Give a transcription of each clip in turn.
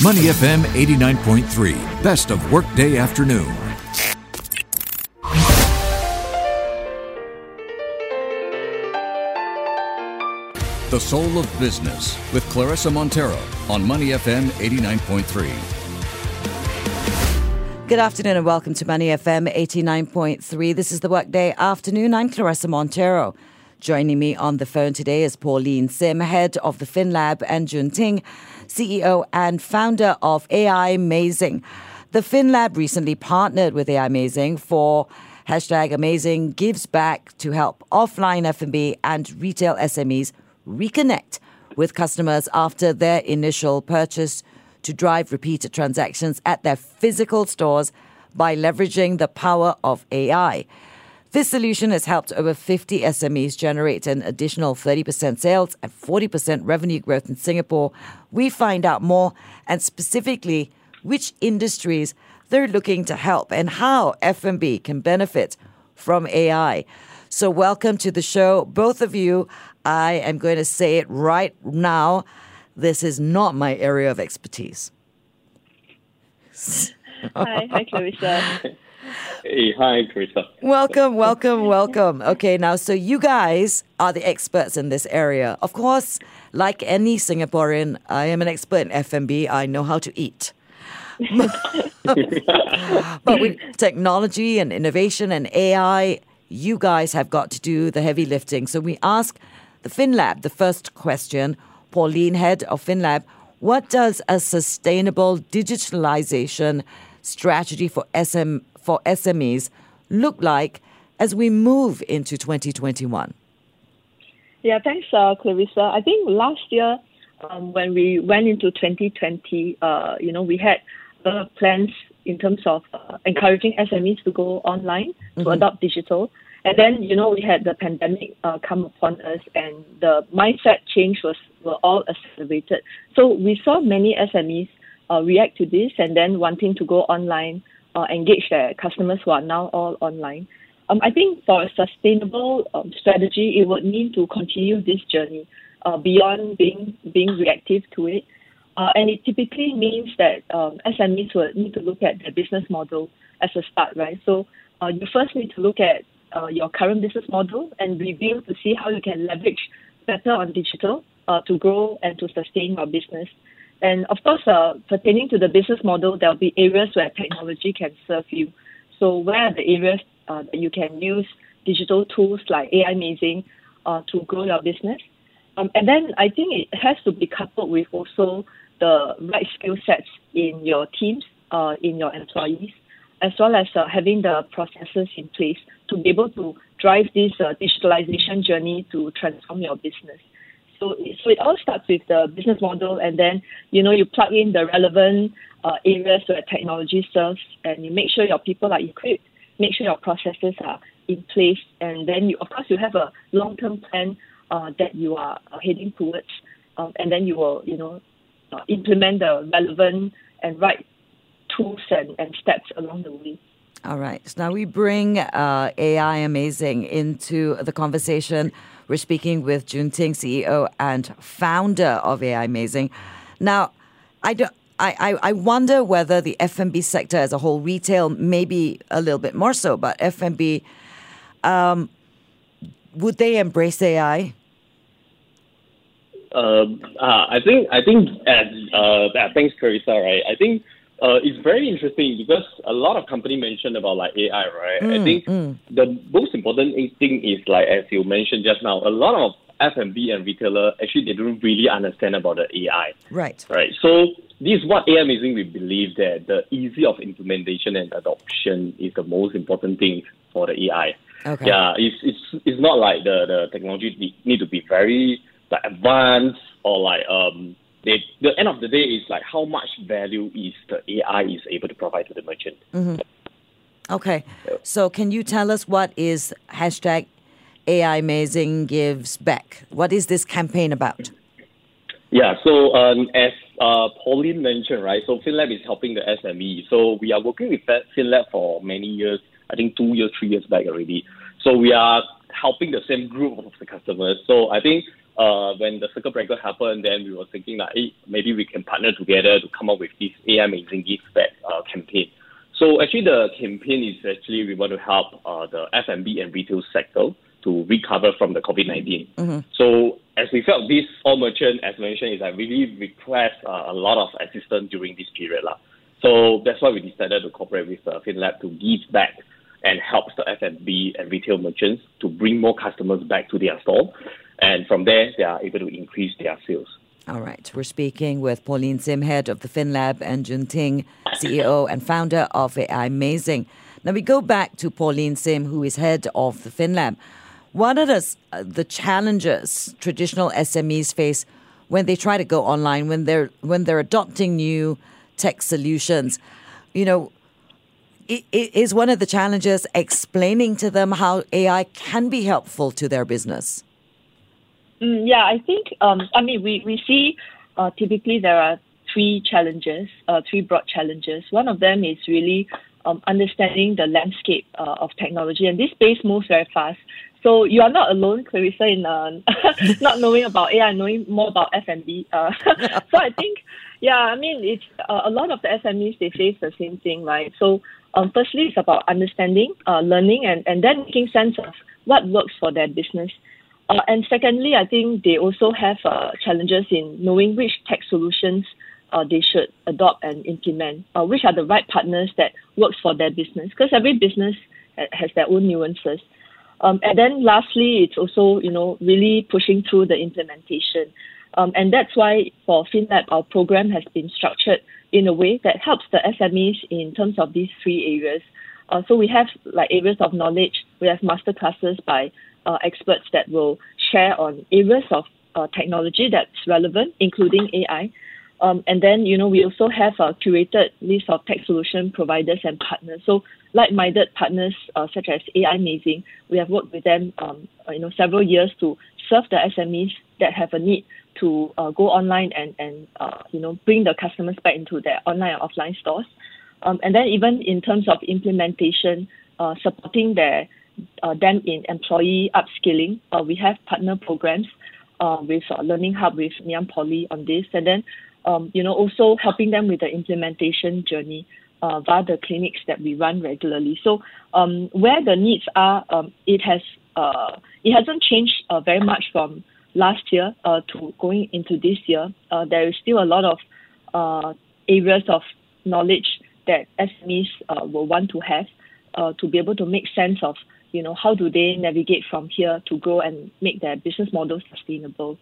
Money FM 89.3, best of workday afternoon. The Soul of Business with Clarissa Montero on Money FM 89.3. Good afternoon and welcome to Money FM 89.3. This is the Workday Afternoon. I'm Clarissa Montero. Joining me on the phone today is Pauline Sim, head of the FinLab, and Jun Ting, CEO and founder of AI Amazing. The FinLab recently partnered with AI Amazing for hashtag Amazing Gives Back to help offline F&B and retail SMEs reconnect with customers after their initial purchase to drive repeated transactions at their physical stores by leveraging the power of AI. This solution has helped over 50 SMEs generate an additional 30% sales and 40% revenue growth in Singapore. We find out more and specifically which industries they're looking to help and how F&B can benefit from AI. So welcome to the show both of you. I am going to say it right now. This is not my area of expertise. hi, hi, Clarissa. Hey, hi, Clarissa. Welcome, welcome, welcome. Okay, now, so you guys are the experts in this area. Of course, like any Singaporean, I am an expert in F&B. I know how to eat. but with technology and innovation and AI, you guys have got to do the heavy lifting. So we ask the FinLab, the first question, Pauline, head of FinLab, what does a sustainable digitalization strategy for SM for SMEs look like as we move into 2021? Yeah, thanks, uh, Clarissa. I think last year um, when we went into 2020, uh, you know, we had uh, plans in terms of uh, encouraging SMEs to go online mm-hmm. to adopt digital. And then, you know, we had the pandemic uh, come upon us, and the mindset change was were all accelerated. So we saw many SMEs uh, react to this, and then wanting to go online, uh, engage their customers who are now all online. Um, I think for a sustainable um, strategy, it would mean to continue this journey uh, beyond being being reactive to it. Uh, and it typically means that um, SMEs would need to look at their business model as a start, right? So uh, you first need to look at uh, your current business model and review to see how you can leverage better on digital uh, to grow and to sustain your business. And of course, uh, pertaining to the business model, there will be areas where technology can serve you. So, where are the areas uh, that you can use digital tools like AI Amazing uh, to grow your business? Um, and then I think it has to be coupled with also the right skill sets in your teams, uh, in your employees, as well as uh, having the processes in place to be able to drive this uh, digitalization journey to transform your business. So, so it all starts with the business model, and then you know you plug in the relevant uh, areas where technology serves, and you make sure your people are equipped, make sure your processes are in place, and then you, of course you have a long-term plan uh, that you are heading towards, um, and then you will you know uh, implement the relevant and right tools and, and steps along the way. All right. So now we bring uh, AI Amazing into the conversation. We're speaking with Jun Ting, CEO and founder of AI Amazing. Now, I don't. I, I, wonder whether the F&B sector as a whole, retail maybe a little bit more so, but F&B, um, would they embrace AI? Um, uh, I think I think as uh, thanks, Clarissa. Right, I think uh, it's very interesting because a lot of company mentioned about like AI, right? Mm, I think mm. the most important thing is like as you mentioned just now, a lot of F&B and retailer actually they don't really understand about the AI. Right. Right. So this is what AI Amazing we believe that the easy of implementation and adoption is the most important thing for the AI. Okay. Yeah, it's it's it's not like the the technology need to be very like advanced or like um they, the end of the day is like how much value is the AI is able to provide to the merchant. Mm-hmm. Okay, so can you tell us what is hashtag AI Amazing Gives Back? What is this campaign about? Yeah, so um, as uh, Pauline mentioned, right, so FinLab is helping the SME. So we are working with FinLab for many years, I think two years, three years back already. So we are helping the same group of the customers. So I think uh, when the circuit breaker happened, then we were thinking that hey, maybe we can partner together to come up with this AI Amazing Gives Back uh, campaign. So actually, the campaign is actually we want to help uh, the F&B and retail sector to recover from the COVID-19. Mm-hmm. So as we felt this all merchant, as mentioned, is that really request uh, a lot of assistance during this period. La. So that's why we decided to cooperate with uh, FinLab to give back and help the F&B and retail merchants to bring more customers back to their store. And from there, they are able to increase their sales. All right. We're speaking with Pauline Sim, head of the FinLab, and Jun Ting, CEO and founder of AI Amazing. Now we go back to Pauline Sim, who is head of the FinLab. What are the, uh, the challenges traditional SMEs face when they try to go online, when they're when they're adopting new tech solutions? You know, it, it is one of the challenges explaining to them how AI can be helpful to their business. Mm, yeah, I think, um, I mean, we, we see uh, typically there are three challenges, uh, three broad challenges. One of them is really um, understanding the landscape uh, of technology, and this space moves very fast. So you are not alone, Clarissa, in uh, not knowing about AI, knowing more about F&B. Uh, so I think, yeah, I mean, it's uh, a lot of the SMEs they face the same thing, right? So um, firstly, it's about understanding, uh, learning, and, and then making sense of what works for their business. Uh, and secondly, I think they also have uh, challenges in knowing which tech solutions uh, they should adopt and implement, uh, which are the right partners that works for their business, because every business has their own nuances. Um, and then lastly, it's also, you know, really pushing through the implementation. Um, and that's why for FinLab, our program has been structured in a way that helps the SMEs in terms of these three areas. Uh, so we have like areas of knowledge, we have master classes by uh, experts that will share on areas of uh, technology that's relevant, including AI. Um, and then, you know, we also have a curated list of tech solution providers and partners. So, like-minded partners uh, such as AI Amazing, we have worked with them, um, uh, you know, several years to serve the SMEs that have a need to uh, go online and and uh, you know bring the customers back into their online and offline stores. Um, and then even in terms of implementation, uh, supporting their uh, them in employee upskilling. Uh, we have partner programs uh, with uh, Learning Hub with Ngee Poly on this, and then um, you know also helping them with the implementation journey uh, via the clinics that we run regularly. So um, where the needs are, um, it has uh, it hasn't changed uh, very much from last year uh, to going into this year. Uh, there is still a lot of uh, areas of knowledge that SMEs uh, will want to have uh, to be able to make sense of you know, how do they navigate from here to grow and make their business model sustainable?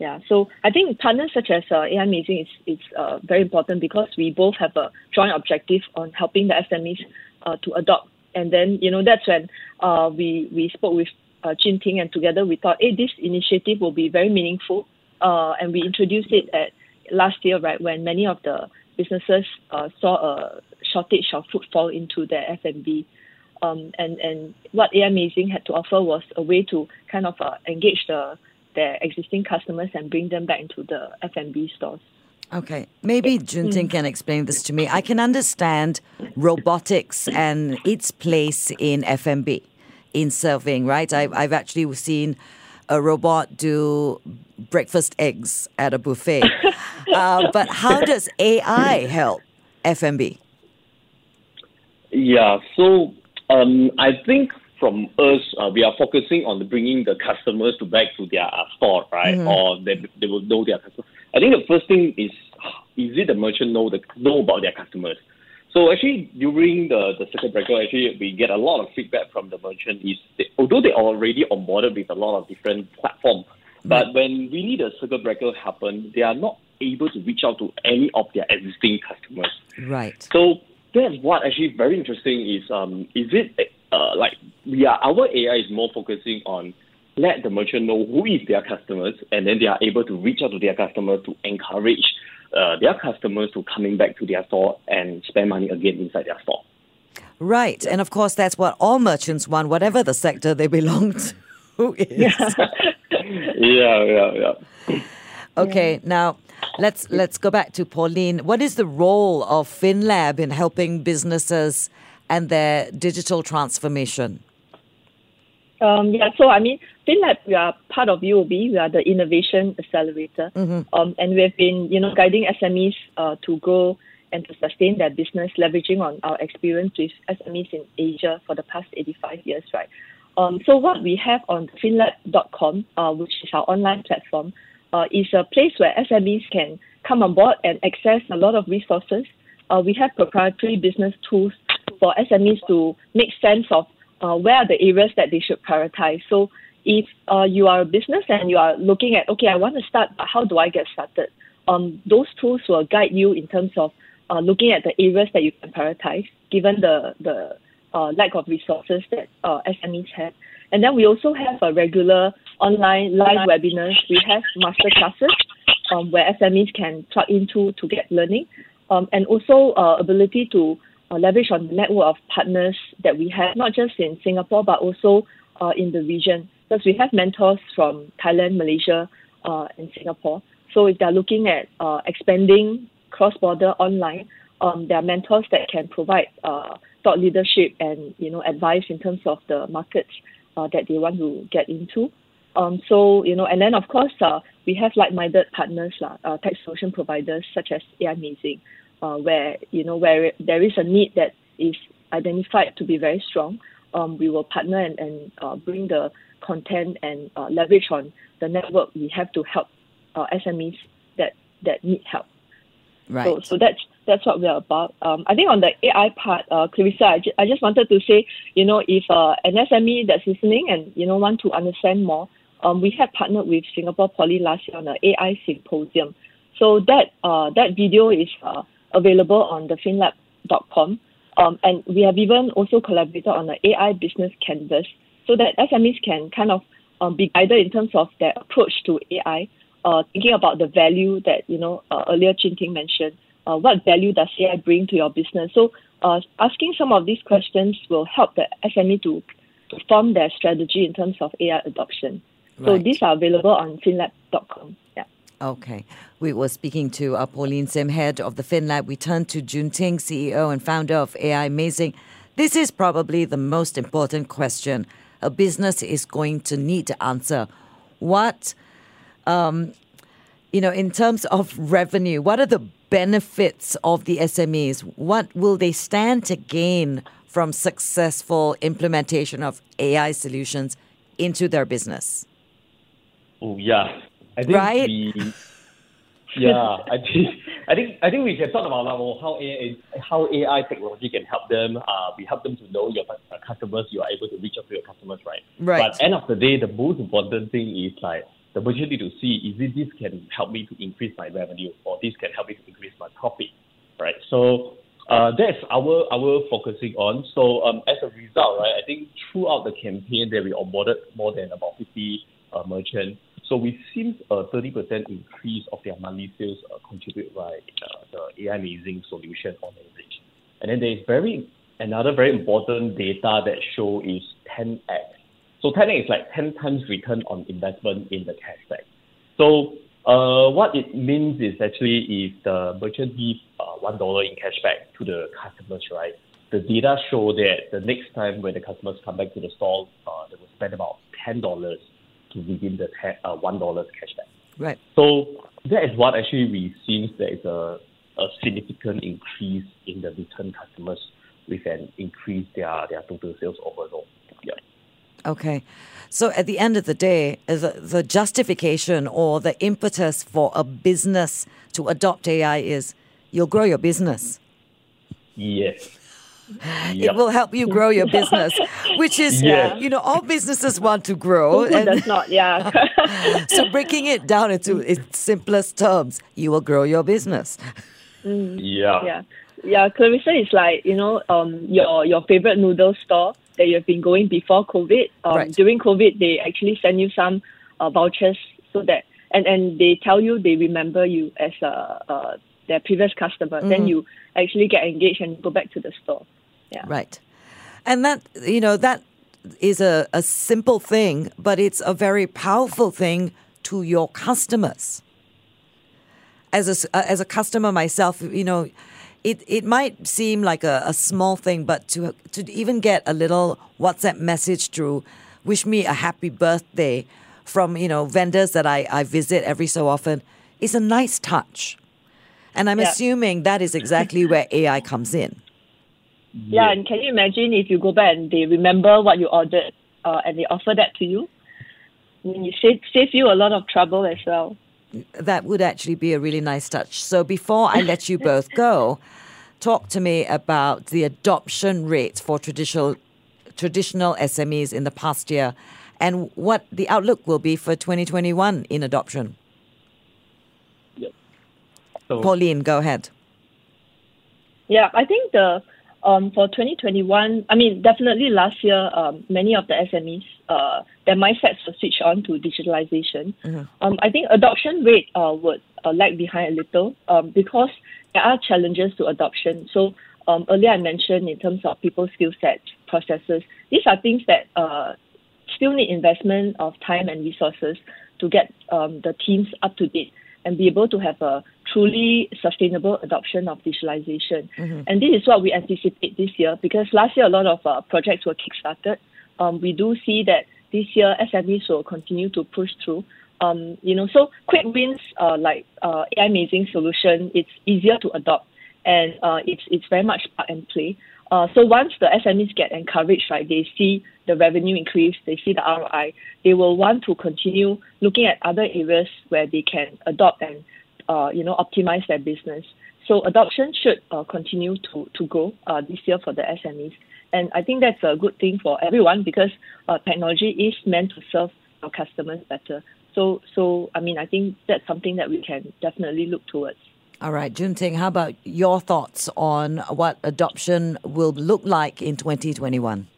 Yeah, so I think partners such as uh, AI Amazing is, is uh, very important because we both have a joint objective on helping the SMEs uh, to adopt. And then, you know, that's when uh, we, we spoke with uh, Jin Ting and together we thought, hey, this initiative will be very meaningful. Uh, and we introduced it at last year, right, when many of the businesses uh, saw a shortage of footfall into their F&B um, and and what AI Amazing had to offer was a way to kind of uh, engage the their existing customers and bring them back into the F&B stores. Okay, maybe Junting mm. can explain this to me. I can understand robotics and its place in F&B, in serving, right? I've, I've actually seen a robot do breakfast eggs at a buffet. uh, but how does AI help F&B? Yeah, so um, I think from us, uh, we are focusing on bringing the customers to back to their uh, store, right? Mm-hmm. Or they, they will know their customers. I think the first thing is, is it the merchant know the know about their customers? So actually, during the, the circuit breaker, actually we get a lot of feedback from the merchant. Is they, although they are already onboarded with a lot of different platforms, but when really the circuit breaker happened, they are not able to reach out to any of their existing customers. Right. So that's what actually very interesting is um is it uh like we are our AI is more focusing on let the merchant know who is their customers and then they are able to reach out to their customers to encourage uh, their customers to coming back to their store and spend money again inside their store. Right. And of course that's what all merchants want, whatever the sector they belong to is. Yeah, yeah, yeah. yeah. Okay, now let's let's go back to Pauline. What is the role of FinLab in helping businesses and their digital transformation? Um, yeah, so I mean, FinLab, we are part of UOB. We are the innovation accelerator, Mm-hmm. um, and we have been, you know, guiding SMEs uh, to grow and to sustain their business, leveraging on our experience with SMEs in Asia for the past 85 years, right? Um, so what we have on finlab.com, uh, which is our online platform, uh, is a place where SMEs can come on board and access a lot of resources. Uh, we have proprietary business tools for SMEs to make sense of uh, where are the areas that they should prioritize. So if uh, you are a business and you are looking at, okay, I want to start, but how do I get started? Um, those tools will guide you in terms of uh, looking at the areas that you can prioritize, given the the uh, lack of resources that uh, SMEs have. And then we also have a regular online live webinars. We have master classes um, where SMEs can plug into to get learning, um, and also uh, ability to uh, leverage on the network of partners that we have, not just in Singapore but also uh, in the region. Because we have mentors from Thailand, Malaysia, uh, and Singapore. So if they're looking at uh, expanding cross-border online, um, there are mentors that can provide uh, thought leadership and you know advice in terms of the markets uh, that they want to get into. Um, so you know, and then of course uh, we have like-minded partners, lah, uh, tech solution providers such as AI Amazing, uh, where you know where there is a need that is identified to be very strong. Um, we will partner and, and uh, bring the content and uh, leverage on the network we have to help uh, SMEs that that need help. Right. So, so that's that's what we're about. Um, I think on the AI part, uh, Clarissa, I, I just wanted to say, you know, if uh, an SME that's listening and you know want to understand more, um, we have partnered with Singapore Poly last year on an AI symposium. So that uh, that video is uh, available on the finlab.com. Um, and we have even also collaborated on an AI business canvas so that SMEs can kind of um, be guided in terms of their approach to AI, uh, thinking about the value that, you know, uh, earlier Chin Ting mentioned. Uh, what value does AI bring to your business? So uh, asking some of these questions will help the SME to, to form their strategy in terms of AI adoption. So these are available on finlab.com. Yeah. Okay. We were speaking to uh, Pauline Sim, head of the FinLab. We turn to Jun Ting, CEO and founder of AI Amazing. This is probably the most important question a business is going to need to answer. What, um, you know, in terms of revenue, what are the benefits of the SMEs? What will they stand to gain from successful implementation of AI solutions into their business? Oh yeah, I think Right? we. Yeah, I think I think I think we can talk about how AI how AI technology can help them. Uh, we help them to know your customers. You are able to reach out to your customers, right? Right. But end of the day, the most important thing is like the opportunity to see is it this can help me to increase my revenue or this can help me to profit, right? So uh, that's our our focusing on. So um, as a result, right, I think throughout the campaign that we onboarded more than about 50 uh, merchants. So we've seen a 30% increase of their monthly sales uh, contributed by uh, the AI Amazing solution on average. And then there is very another very important data that show is 10x. So 10x is like 10 times return on investment in the cashback. So uh, what it means is actually if the merchant gives uh, one dollar in cashback to the customers, right? The data show that the next time when the customers come back to the store, uh, they will spend about ten dollars to redeem the ten, uh, one dollars cashback. Right. So that is what actually we see there is a, a significant increase in the return customers with an increase their, their total sales overall. Yeah. Okay. So at the end of the day, uh, the, the justification or the impetus for a business to adopt AI is you'll grow your business. Yes. It will help you grow your business, which is, Yes. you know, all businesses want to grow. Who does not? Yeah. so breaking it down into its simplest terms, you will grow your business. Yeah. yeah yeah clarissa is like you know um your your favorite noodle store that you've been going before covid um, Right. during covid they actually send you some uh, vouchers so that and and they tell you they remember you as a uh, their previous customer then you actually get engaged and go back to the store yeah Right. And that, you know, that is a, a simple thing, but it's a very powerful thing to your customers. As a, uh, as a customer myself, you know, it, it might seem like a, a small thing, but to, to even get a little WhatsApp message through wish me a happy birthday from you know vendors that I, I visit every so often is a nice touch. And I'm Yeah. assuming that is exactly where AI comes in. Yeah, and can you imagine if you go back and they remember what you ordered uh, and they offer that to you? I mean, it save, save you a lot of trouble as well. That would actually be a really nice touch. So before I let you both go, talk to me about the adoption rate for traditional traditional SMEs in the past year and what the outlook will be for 2021 in adoption. So Pauline, go ahead. Yeah, I think the um, for 2021, I mean, definitely last year, um, many of the SMEs, uh, their mindsets were switched on to digitalization. Um, I think adoption rate uh, would uh, lag behind a little um, because there are challenges to adoption. So um, earlier I mentioned in terms of people skill set, processes, these are things that uh, still need investment of time and resources to get um, the teams up to date and be able to have a truly sustainable adoption of digitalization. And this is what we anticipate this year because last year a lot of uh, projects were kickstarted. Um, we do see that this year SMEs will continue to push through. Um, you know, so quick wins uh, like uh, AI amazing solution, it's easier to adopt and uh, it's it's very much plug and play. Uh, so once the SMEs get encouraged, right, they see the revenue increase, they see the ROI, they will want to continue looking at other areas where they can adopt and uh, you know optimize their business. So adoption should uh, continue to to grow uh, this year for the SMEs, and I think that's a good thing for everyone because uh, technology is meant to serve our customers better. So so I mean I think that's something that we can definitely look towards. All right, Junting, how about your thoughts on what adoption will look like in 2021?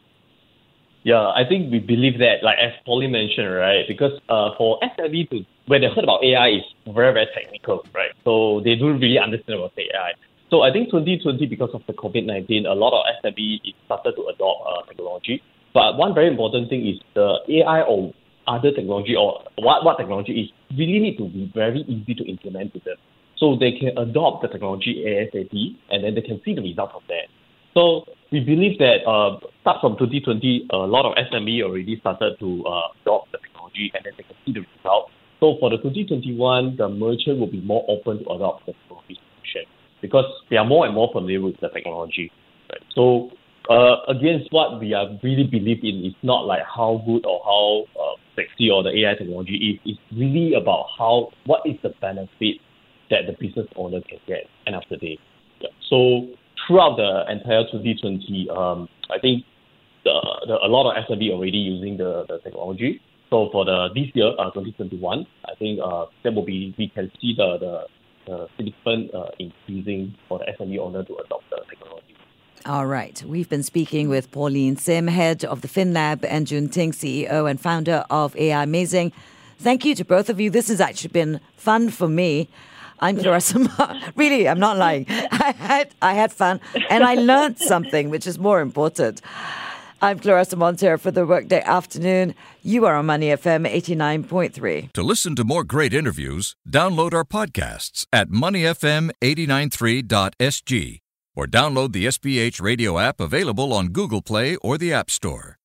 Yeah, I think we believe that, like as Polly mentioned, right? Because uh, for SME to when they heard about AI, is very very technical, right? So they don't really understand about AI. So I think 2020, because of the COVID 19, a lot of SME started to adopt uh, technology. But one very important thing is the AI or other technology or what what technology is really need to be very easy to implement to them, so they can adopt the technology ASAP and then they can see the result of that. So we believe that uh, start from 2020, a lot of SME already started to uh, adopt the technology and then they can see the result. So for the 2021, the merchant will be more open to adopt the technology solution because they are more and more familiar with the technology. Right? So uh, against what we are really believe in is not like how good or how uh, sexy or the AI technology is. It's really about how what is the benefit that the business owner can get end of the day. Yeah. So throughout the entire 2020, um, I think the, the a lot of SME already using the, the technology. So for the this year, uh, 2021, I think uh, that will be we can see the the, the significant uh, increasing for the SME owner to adopt the technology. All right. We've been speaking with Pauline Sim, head of the FinLab, and Jun Ting, CEO and founder of AI Amazing. Thank you to both of you. This has actually been fun for me. I'm Clarissa. Ma- really, I'm not lying. I had I had fun and I learned something, which is more important. I'm Clarissa Montero for the Workday Afternoon. You are on Money FM 89.3. To listen to more great interviews, download our podcasts at moneyfm893.sg or download the SPH radio app available on Google Play or the App Store.